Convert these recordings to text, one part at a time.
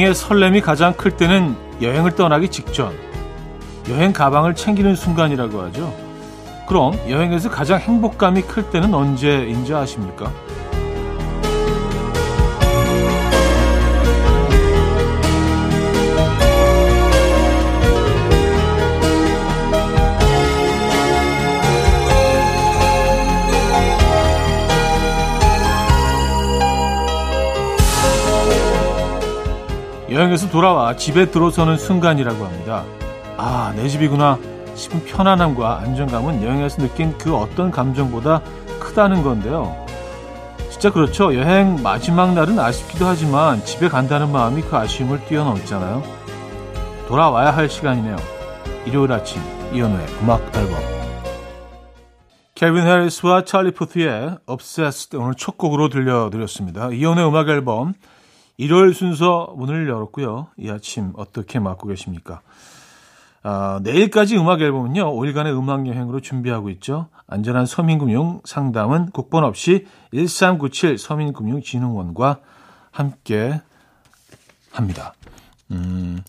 여행의 설렘이 가장 클 때는 여행을 떠나기 직전, 여행 가방을 챙기는 순간이라고 하죠. 그럼 여행에서 가장 행복감이 클 때는 언제인지 아십니까? 여행에서 돌아와 집에 들어서는 순간이라고 합니다. 아, 내 집이구나 싶은 편안함과 안정감은 여행에서 느낀 그 어떤 감정보다 크다는 건데요. 진짜 그렇죠. 여행 마지막 날은 아쉽기도 하지만 집에 간다는 마음이 그 아쉬움을 뛰어넘잖아요. 돌아와야 할 시간이네요. 일요일 아침 이연우의 음악 앨범 케빈 해리스와 찰리 푸트의 Obsessed 오늘 첫 곡으로 들려드렸습니다. 이연우의 음악 앨범 일요일 순서 문을 열었고요. 이 아침 어떻게 맞고 계십니까? 아, 내일까지 음악 앨범은요. 5일간의 음악 여행으로 준비하고 있죠. 안전한 서민금융 상담은 국번 없이 1397 서민금융진흥원과 함께 합니다. 음,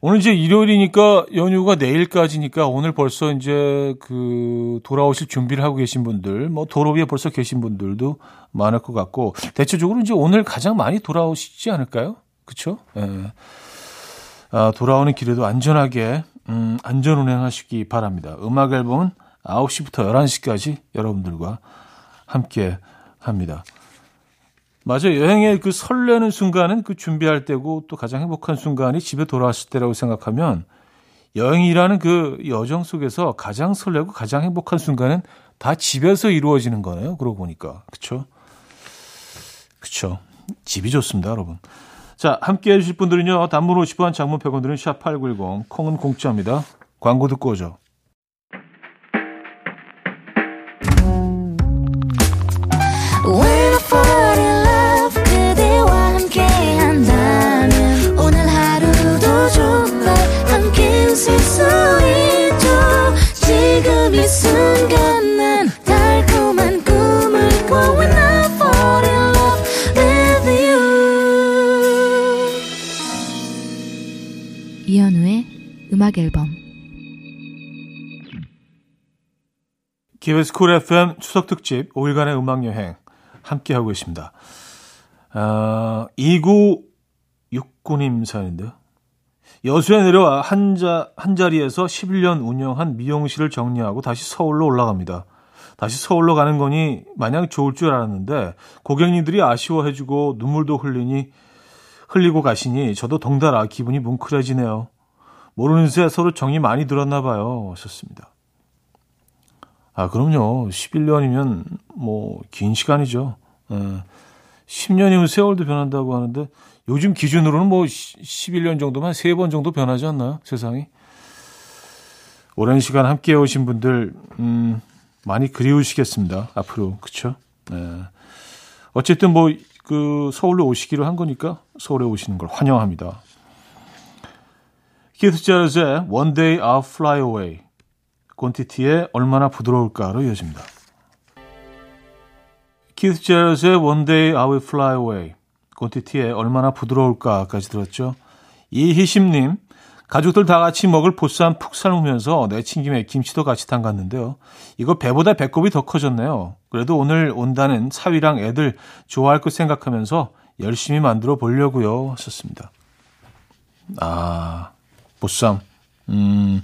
오늘 이제 일요일이니까 연휴가 내일까지니까 오늘 벌써 이제 그 돌아오실 준비를 하고 계신 분들, 뭐 도로 위에 벌써 계신 분들도 많을 것 같고 대체적으로 이제 오늘 가장 많이 돌아오시지 않을까요? 그렇죠? 예. 아, 돌아오는 길에도 안전하게 음, 안전 운행하시기 바랍니다. 음악 앨범은 9시부터 11시까지 여러분들과 함께 합니다. 맞아요. 여행의 그 설레는 순간은 그 준비할 때고 또 가장 행복한 순간이 집에 돌아왔을 때라고 생각하면 여행이라는 그 여정 속에서 가장 설레고 가장 행복한 순간은 다 집에서 이루어지는 거네요. 그러고 보니까. 그쵸? 그쵸. 집이 좋습니다, 여러분. 자, 함께 해주실 분들은요. 단문 50원, 장문 100원 들은 샵8910, 콩은 공짜입니다. 광고 듣고 오죠. 음악 앨범 KBS 쿨 FM 추석 특집 5일간의 음악 여행 함께 하고 있습니다. 아, 2969님 사연인데요. 여수에 내려와 한, 자, 한 자리에서 11년 운영한 미용실을 정리하고 다시 서울로 올라갑니다. 다시 서울로 가는 거니 마냥 좋을 줄 알았는데 고객님들이 아쉬워해주고 눈물도 흘리니 흘리고 가시니 저도 덩달아 기분이 뭉클해지네요. 모르는 새 서로 정이 많이 들었나 봐요. 하셨습니다. 아, 그럼요. 11년이면 뭐 긴 시간이죠. 예. 10년이면 세월도 변한다고 하는데 요즘 기준으로는 뭐 11년 정도만 3번 정도 변하지 않나요? 세상이. 오랜 시간 함께 오신 분들 음, 많이 그리우시겠습니다. 앞으로. 그렇죠? 네. 어쨌든 뭐 그 서울로 오시기로 한 거니까 서울에 오시는 걸 환영합니다. 키스 자렛의 One Day I'll Fly Away 곤티티의 얼마나 부드러울까로 이어집니다. 키스 자렛의 One Day I Will Fly Away 곤티티의 얼마나 부드러울까까지 들었죠. 이희심님 가족들 다 같이 먹을 보쌈 푹 삶으면서 내친김에 김치도 같이 담갔는데요. 이거 배보다 배꼽이 더 커졌네요. 그래도 오늘 온다는 사위랑 애들 좋아할 것 생각하면서 열심히 만들어 보려고요. 하셨습니다. 아, 보쌈. 음,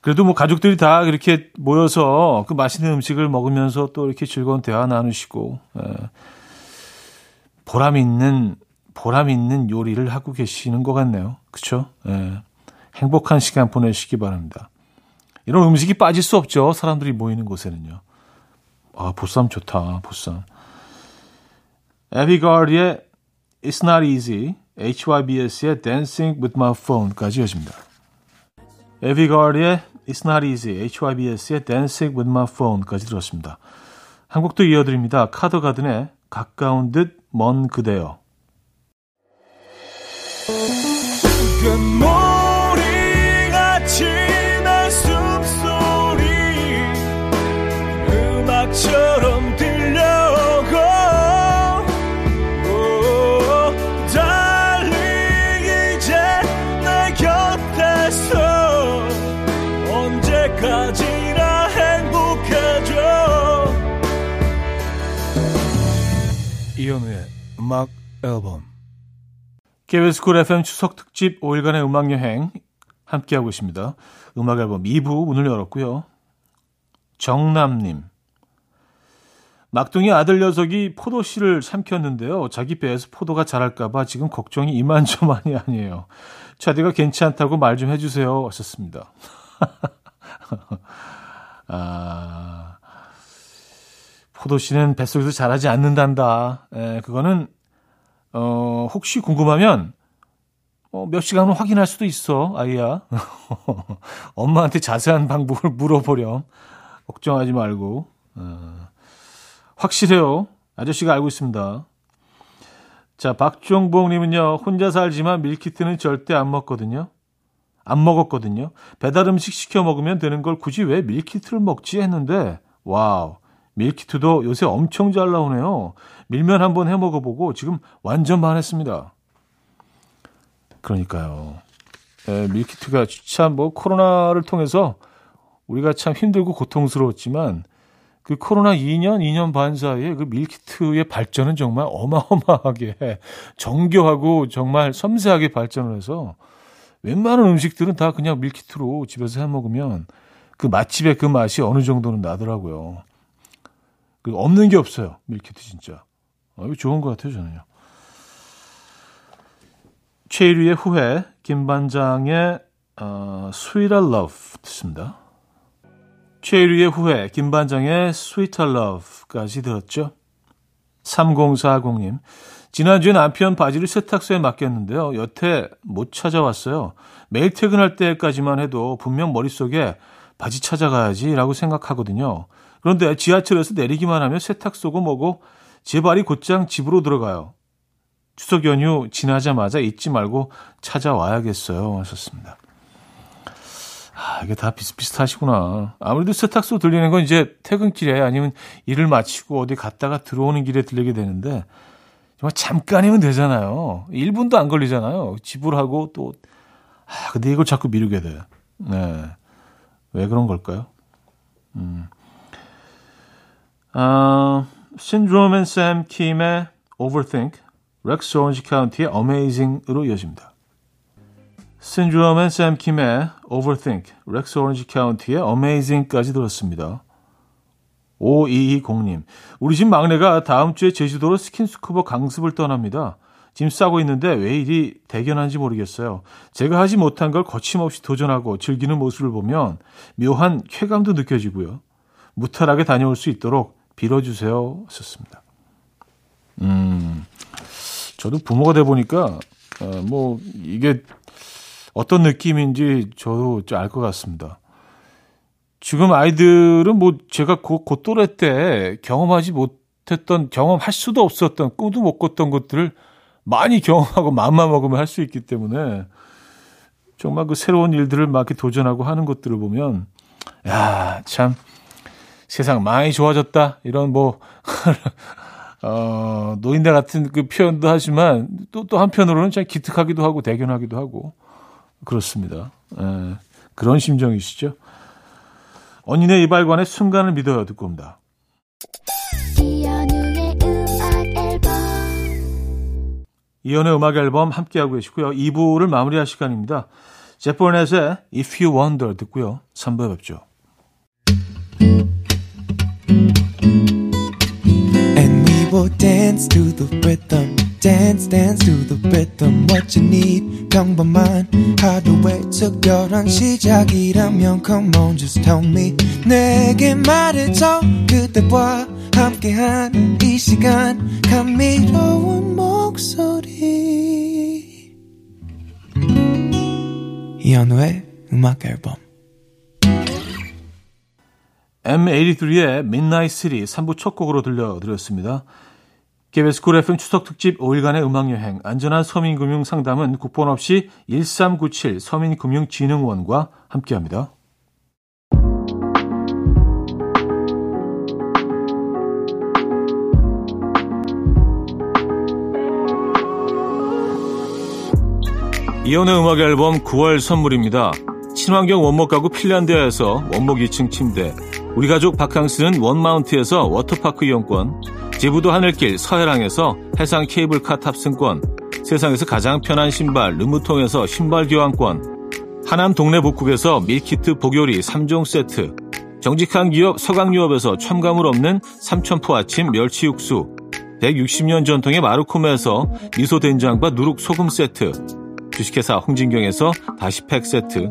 그래도 뭐 가족들이 다 이렇게 모여서 그 맛있는 음식을 먹으면서 또 이렇게 즐거운 대화 나누시고, 에, 예, 보람 있는, 보람 있는 요리를 하고 계시는 것 같네요. 예, 행복한 시간 보내시기 바랍니다. 이런 음식이 빠질 수 없죠. 사람들이 모이는 곳에는요. 아, 보쌈 좋다, 보쌈. 에비가르의 It's Not Easy HYBS의 Dancing with My Phone까지 이어집니다. 에비가르의 It's Not Easy, HYBS의 Dancing with My Phone까지 들었습니다. 한국도 이어드립니다. 카더가든의 가까운 듯 먼 그대여. 이현우의 음악 앨범 KBS Cool FM 추석 특집 5일간의 음악 여행 함께하고 있습니다. 음악 앨범 2부 문을 열었고요. 정남님 막둥이 아들 녀석이 포도씨를 삼켰는데요. 자기 배에서 포도가 자랄까봐 지금 걱정이 이만저만이 아니에요. 차디가 괜찮다고 말 좀 해주세요. 하셨습니다. 아, 포도씨는 뱃속에서 자라지 않는단다. 에, 그거는, 어, 혹시 궁금하면, 어, 몇 시간 후 확인할 수도 있어, 아이야. 엄마한테 자세한 방법을 물어보렴. 걱정하지 말고. 어, 확실해요. 아저씨가 알고 있습니다. 자, 박종봉님은요, 혼자 살지만 밀키트는 절대 안 먹거든요. 안 먹었거든요. 배달 음식 시켜 먹으면 되는 걸 굳이 왜 밀키트를 먹지 했는데, wow. 밀키트도 요새 엄청 잘 나오네요. 밀면 한번 해 먹어보고 지금 완전 반했습니다. 그러니까요. 예, 밀키트가 참 뭐 코로나를 통해서 우리가 참 힘들고 고통스러웠지만 그 코로나 2년, 2년 반 사이에 그 밀키트의 발전은 정말 어마어마하게 정교하고 정말 섬세하게 발전을 해서 웬만한 음식들은 다 그냥 밀키트로 집에서 해 먹으면 그 맛집의 그 맛이 어느 정도는 나더라고요. 그 없는 게 없어요. 밀키트 진짜. 어, 이거 좋은 것 같아요, 저는요. 최일위의 후회, 김반장의 어, Sweeter Love 듣습니다. 최일위의 후회, 김반장의 Sweeter Love까지 들었죠. 3040님. 지난주에 남편 바지를 세탁소에 맡겼는데요. 여태 못 찾아왔어요. 매일 퇴근할 때까지만 해도 분명 머릿속에 바지 찾아가야지라고 생각하거든요. 그런데 지하철에서 내리기만 하면 세탁소고 뭐고 제 발이 곧장 집으로 들어가요. 추석 연휴 지나자마자 잊지 말고 찾아와야겠어요. 하셨습니다. 아, 이게 다 비슷비슷하시구나. 아무래도 세탁소 들리는 건 이제 퇴근길에 아니면 일을 마치고 어디 갔다가 들어오는 길에 들리게 되는데 정말 잠깐이면 되잖아요. 1분도 안 걸리잖아요. 지불하고 또, 아, 근데 이걸 자꾸 미루게 돼요. 네. 왜 그런 걸까요? 음. 아, 신드롬 and 샘 킴의 Overthink, 렉스 오렌지 카운티의 Amazing으로 이어집니다. 신드롬 and 샘 킴의 Overthink, 렉스 오렌지 카운티의 Amazing까지 들었습니다. 5220님, 우리 집 막내가 다음 주에 제주도로 스킨스쿠버 강습을 떠납니다. 짐 싸고 있는데 왜 이리 대견한지 모르겠어요. 제가 하지 못한 걸 거침없이 도전하고 즐기는 모습을 보면 묘한 쾌감도 느껴지고요. 무탈하게 다녀올 수 있도록 빌어주세요. 썼습니다. 음, 저도 부모가 돼 보니까, 어, 뭐, 이게 어떤 느낌인지 저도 알 것 같습니다. 지금 아이들은 뭐 제가 그, 그 또래 때 경험하지 못했던, 경험할 수도 없었던, 꿈도 못 꿨던 것들을 많이 경험하고 마음만 먹으면 할 수 있기 때문에 정말 그 새로운 일들을 막 이렇게 도전하고 하는 것들을 보면, 야, 참, 세상 많이 좋아졌다. 이런 뭐, 어, 노인네 같은 그 표현도 하지만 또, 또 한편으로는 참 기특하기도 하고 대견하기도 하고 그렇습니다. 에, 예, 그런 심정이시죠? 언니네 이발관의 순간을 믿어요. 듣고 옵니다. 이연의 음악 앨범 함께하고 계시고요. 2부를 마무리할 시간입니다. 제포넷의 If You Wonder 듣고요. 3부에 뵙죠. Will dance to the rhythm. Dance, dance to the rhythm. What you need, 평범한 하루의 특별한 시작이라면 Come on, just tell me. 내게 말해줘. 그대와 함께한 이 시간. 감미로운 목소리. 이현우의 음악 앨범. M83의 Midnight City 3부 첫 곡으로 들려드렸습니다. KBS Cool FM 추석 특집 5일간의 음악여행 안전한 서민금융 상담은 국번 없이 1397 서민금융진흥원과 함께합니다. 이현우의 음악 앨범 9월 선물입니다. 친환경 원목 가구 핀란드에서 원목 2층 침대 우리 가족 바캉스는 원마운트에서 워터파크 이용권, 제부도 하늘길 서해랑에서 해상 케이블카 탑승권, 세상에서 가장 편한 신발 르무통에서 신발 교환권, 하남 동네 복국에서 밀키트 복요리 3종 세트, 정직한 기업 서강유업에서 첨가물 없는 삼천포 아침 멸치 육수, 160년 전통의 마루코메에서 미소된장과 누룩소금 세트, 주식회사 홍진경에서 다시팩 세트,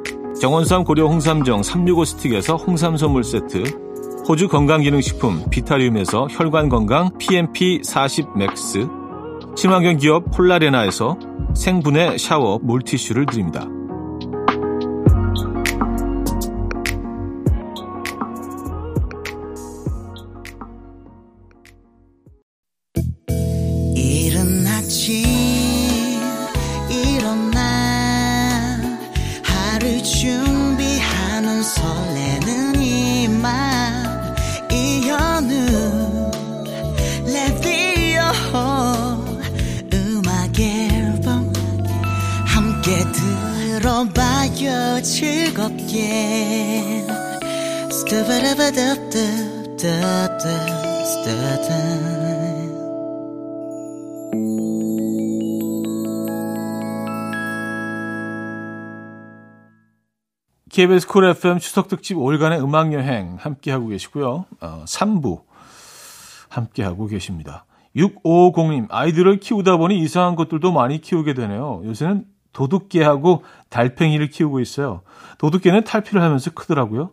정원삼 고려 홍삼정 365 스틱에서 홍삼 선물 세트, 호주 건강기능식품 비타리움에서 혈관건강 PMP 40 맥스, 친환경 기업 폴라레나에서 생분해 샤워 물티슈를 드립니다. 즐겁게 KBS 쿨 FM 추석 특집 5일간의 음악 여행 함께 하고 계시고요. 어, 3부 함께 하고 계십니다. 6550님, 아이들을 키우다 보니 이상한 것들도 많이 키우게 되네요. 요새는 도둑개하고 달팽이를 키우고 있어요. 도둑개는 탈피를 하면서 크더라고요.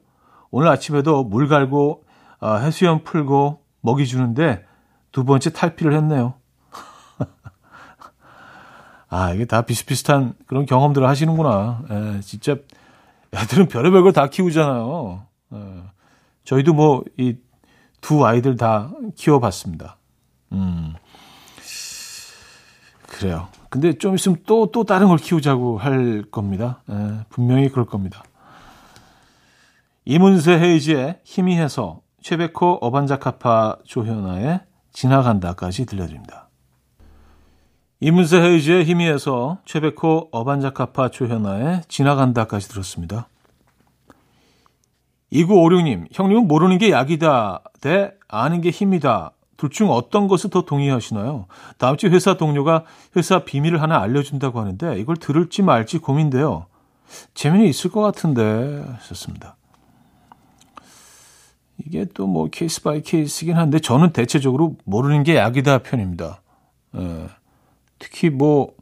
오늘 아침에도 물 갈고 어, 해수연 풀고 먹이 주는데 두 번째 탈피를 했네요. 아, 이게 다 비슷비슷한 그런 경험들을 하시는구나. 에, 예, 진짜 애들은 별의별 걸 다 키우잖아요. 에, 예. 저희도 뭐 이 두 아이들 다 키워봤습니다. 음. 그래요. 근데 좀 있으면 또, 또 다른 걸 키우자고 할 겁니다. 예, 분명히 그럴 겁니다. 이문세 헤이지의 힘이 해서 최백호 어반자카파 조현아의 지나간다까지 들려드립니다. 이문세 헤이지의 힘이 해서 최백호 어반자카파 조현아의 지나간다까지 들었습니다. 2956님, 형님은 모르는 게 약이다 대 아는 게 힘이다 둘 중 어떤 것을 더 동의하시나요? 다음 주 회사 동료가 회사 비밀을 하나 알려준다고 하는데 이걸 들을지 말지 고민돼요. 재미는 있을 것 같은데 하셨습니다. 이게 또 뭐 case by case긴 한데 저는 대체적으로 모르는 게 약이다 편입니다. 예. 특히 뭐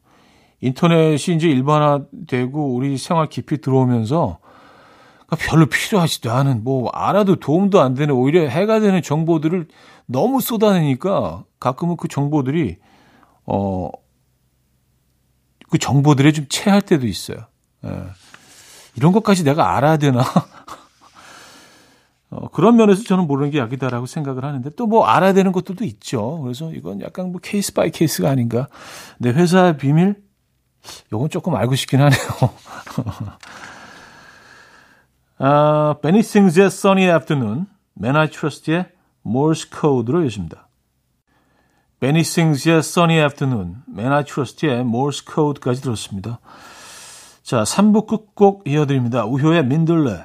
인터넷이 이제 일반화되고 우리 생활 깊이 들어오면서 그러니까 별로 필요하지도 않은 뭐 알아도 도움도 안 되는 오히려 해가 되는 정보들을 너무 쏟아내니까 가끔은 그 정보들이 어 그 정보들에 좀 체할 때도 있어요. 예. 이런 것까지 내가 알아야 되나? 어, 그런 면에서 저는 모르는 게 약이다라고 생각을 하는데 또 뭐 알아야 되는 것들도 있죠. 그래서 이건 약간 뭐 case by case가 아닌가. 내 회사 비밀? 요건 조금 알고 싶긴 하네요. 아, 베니 싱즈의 Sunny Afternoon, Man I Trust의 Morse Code로 이어집니다. 베니 싱즈의 Sunny Afternoon, Man I Trust의 Morse Code까지 들었습니다. 자, 3부 끝곡 이어드립니다. 우효의 민들레.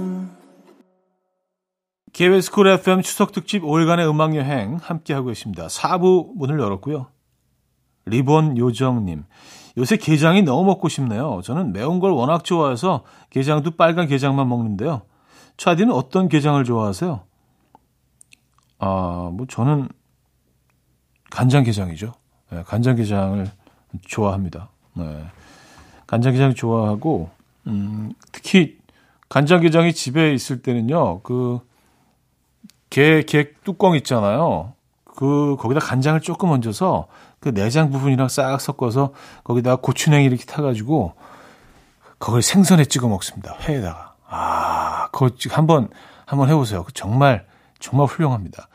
KBS Cool FM 추석 특집 5일간의 음악 여행 함께 하고 계십니다. 4부 문을 열었고요. 리본 요정님. 요새 게장이 너무 먹고 싶네요. 저는 매운 걸 워낙 좋아해서 게장도 빨간 게장만 먹는데요. 차디는 어떤 게장을 좋아하세요? 아, 뭐 저는 간장게장이죠. 네, 간장게장을 좋아합니다. 네. 간장게장 좋아하고 음, 특히 간장게장이 집에 있을 때는요. 그 게, 게 뚜껑 있잖아요. 그 거기다 간장을 조금 얹어서 그 내장 부분이랑 싹 섞어서 거기다 고추냉이 이렇게 타가지고 그걸 생선에 찍어 먹습니다. 회에다가. 아, 그거 한번 한번 해보세요. 정말 정말 훌륭합니다.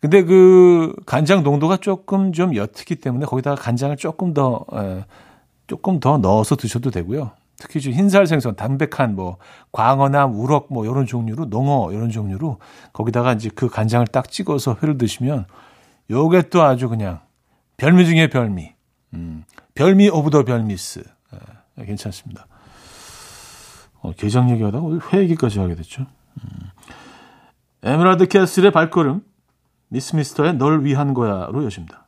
근데 그 간장 농도가 조금 좀 옅기 때문에 거기다가 간장을 조금 더 에, 조금 더 넣어서 드셔도 되고요. 특히 흰살 생선, 담백한 뭐 광어나 우럭 뭐 이런 종류로 농어 이런 종류로 거기다가 이제 그 간장을 딱 찍어서 회를 드시면 요게 또 아주 그냥 별미 중에 별미. 음, 별미 of the 별미스. 예, 괜찮습니다. 어, 게장 얘기하다가 회 얘기까지 하게 됐죠. 음. 에메랄드 캐슬의 발걸음, 미스 미스터의 널 위한 거야로 여십니다.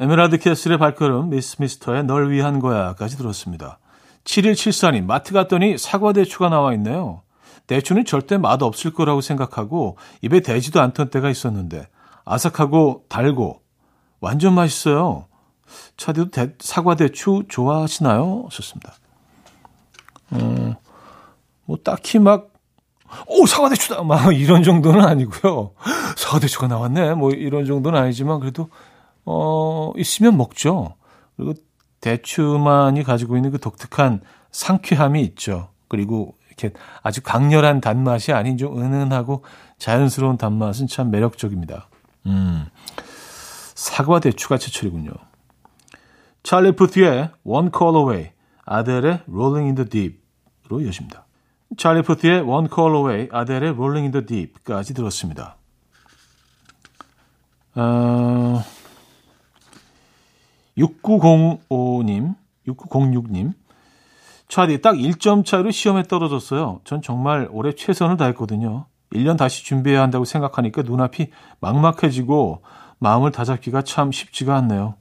에메랄드 캐슬의 발걸음, 미스 미스터의 널 위한 거야까지 들었습니다. 7174님, 마트 갔더니 사과 대추가 나와 있네요. 대추는 절대 맛 없을 거라고 생각하고 입에 대지도 않던 때가 있었는데 아삭하고 달고 완전 맛있어요. 차디도 대, 사과 대추 좋아하시나요? 좋습니다. 어, 뭐 딱히 막, 오, 사과 대추다! 막 이런 정도는 아니고요. 사과 대추가 나왔네. 뭐 이런 정도는 아니지만 그래도 어, 있으면 먹죠. 그리고 대추만이 가지고 있는 그 독특한 상쾌함이 있죠. 그리고 이렇게 아주 강렬한 단맛이 아닌 좀 은은하고 자연스러운 단맛은 참 매력적입니다. 음, 사과 대추가 제철이군요. 찰리 푸트의 One Call Away, 아델의 Rolling in the Deep로 여십니다. 찰리 푸트의 One Call Away, 아델의 Rolling in the Deep까지 들었습니다. 어... 6905님, 6906님. 차디 딱 1점 차이로 시험에 떨어졌어요. 전 정말 올해 최선을 다했거든요. 1년 다시 준비해야 한다고 생각하니까 눈앞이 막막해지고 마음을 다잡기가 참 쉽지가 않네요.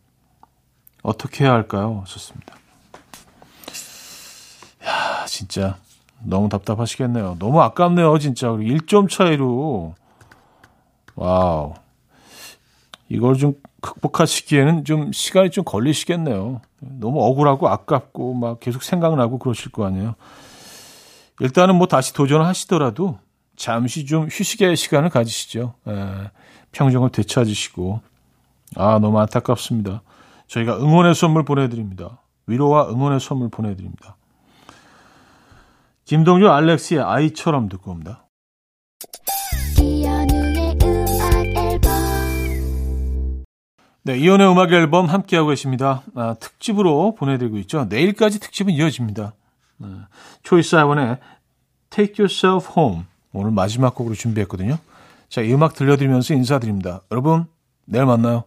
어떻게 해야 할까요? 좋습니다. 야, 진짜 너무 답답하시겠네요. 너무 아깝네요, 진짜. 1점 차이로. Wow. 이걸 좀 극복하시기에는 좀 시간이 좀 걸리시겠네요. 너무 억울하고 아깝고 막 계속 생각나고 그러실 거 아니에요. 일단은 뭐 다시 도전하시더라도 잠시 좀 휴식의 시간을 가지시죠. 에, 예, 평정을 되찾으시고. 아, 너무 안타깝습니다. 저희가 응원의 선물 보내드립니다. 위로와 응원의 선물 보내드립니다. 김동률 알렉스의 아이처럼 듣고 옵니다. 네, 이연의 음악 앨범 함께하고 계십니다. 아, 특집으로 보내드리고 있죠. 내일까지 특집은 이어집니다. 네, 초이스 아이원의 Take Yourself Home 오늘 마지막 곡으로 준비했거든요. 자, 이 음악 들려드리면서 인사드립니다. 여러분, 내일 만나요.